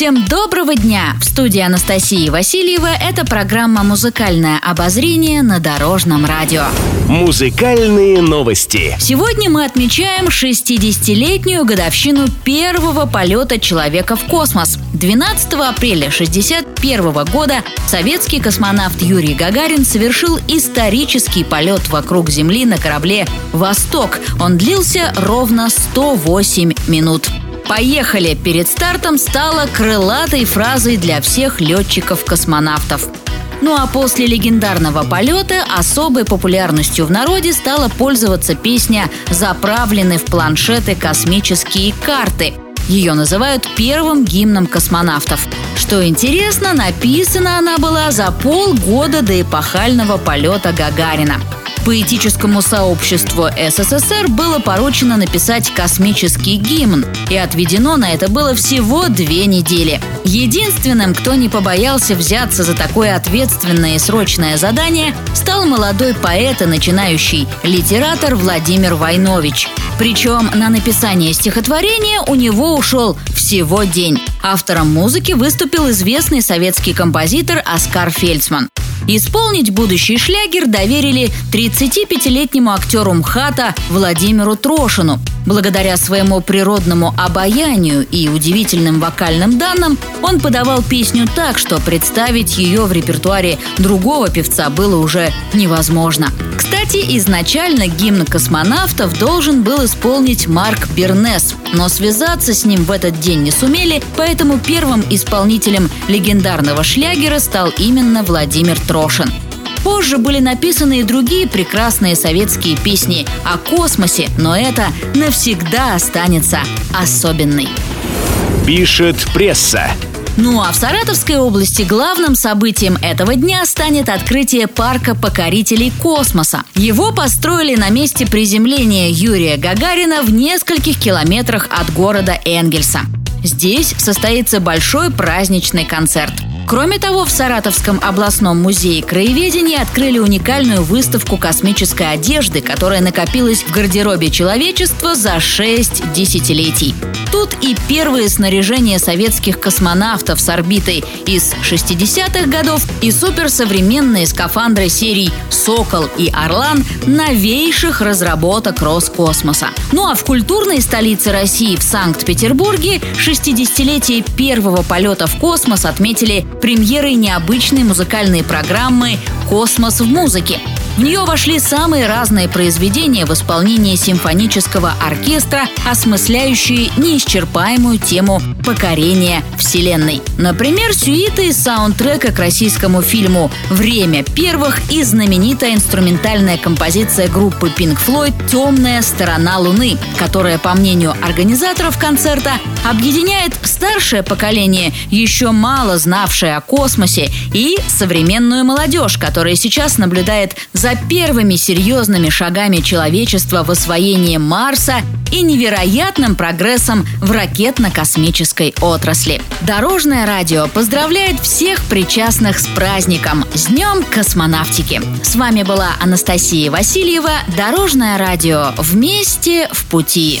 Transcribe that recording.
Всем доброго дня! В студии Анастасии Васильева это программа «Музыкальное обозрение» на Дорожном радио. Музыкальные новости. Сегодня мы отмечаем 60-летнюю годовщину первого полета человека в космос. 12 апреля 1961 года советский космонавт Юрий Гагарин совершил исторический полет вокруг Земли на корабле «Восток». Он длился ровно 108 минут. «Поехали!» перед стартом стала крылатой фразой для всех летчиков-космонавтов. Ну а после легендарного полета особой популярностью в народе стала пользоваться песня «Заправлены в планшеты космические карты». Ее называют первым гимном космонавтов. Что интересно, написана она была за полгода до эпохального полета Гагарина – Поэтическому сообществу СССР было поручено написать космический гимн, и отведено на это было всего две недели. Единственным, кто не побоялся взяться за такое ответственное и срочное задание, стал молодой поэт и начинающий литератор Владимир Войнович. Причем на написание стихотворения у него ушел всего день. Автором музыки выступил известный советский композитор Оскар Фельдсман. Исполнить будущий шлягер доверили 35-летнему актеру МХАТа Владимиру Трошину. Благодаря своему природному обаянию и удивительным вокальным данным он подавал песню так, что представить ее в репертуаре другого певца было уже невозможно. Кстати, изначально гимн космонавтов должен был исполнить Марк Бернес, но связаться с ним в этот день не сумели, поэтому первым исполнителем легендарного шлягера стал именно Владимир Трошин. Позже были написаны и другие прекрасные советские песни о космосе, но это навсегда останется особенной. Пишет пресса. Ну а в Саратовской области главным событием этого дня станет открытие парка покорителей космоса. Его построили на месте приземления Юрия Гагарина в нескольких километрах от города Энгельса. Здесь состоится большой праздничный концерт – Кроме того, в Саратовском областном музее краеведения открыли уникальную выставку космической одежды, которая накопилась в гардеробе человечества за шесть десятилетий. Тут и первые снаряжения советских космонавтов с орбитой из 60-х годов, и суперсовременные скафандры серий «Сокол» и «Орлан» новейших разработок Роскосмоса. Ну а в культурной столице России в Санкт-Петербурге 60-летие первого полета в космос отметили премьерой необычной музыкальной программы «Космос в музыке», в нее вошли самые разные произведения в исполнении симфонического оркестра, осмысляющие неисчерпаемую тему покорения Вселенной. Например, сюиты из саундтрека к российскому фильму «Время первых» и знаменитая инструментальная композиция группы Pink Floyd «Темная сторона Луны», которая, по мнению организаторов концерта, объединяет старшее поколение, еще мало знавшее о космосе, и современную молодежь, которая сейчас наблюдает за первыми серьезными шагами человечества в освоении Марса и невероятным прогрессом в ракетно-космической отрасли. Дорожное радио поздравляет всех причастных с праздником, с Днем космонавтики. С вами была Анастасия Васильева, Дорожное радио. Вместе в пути.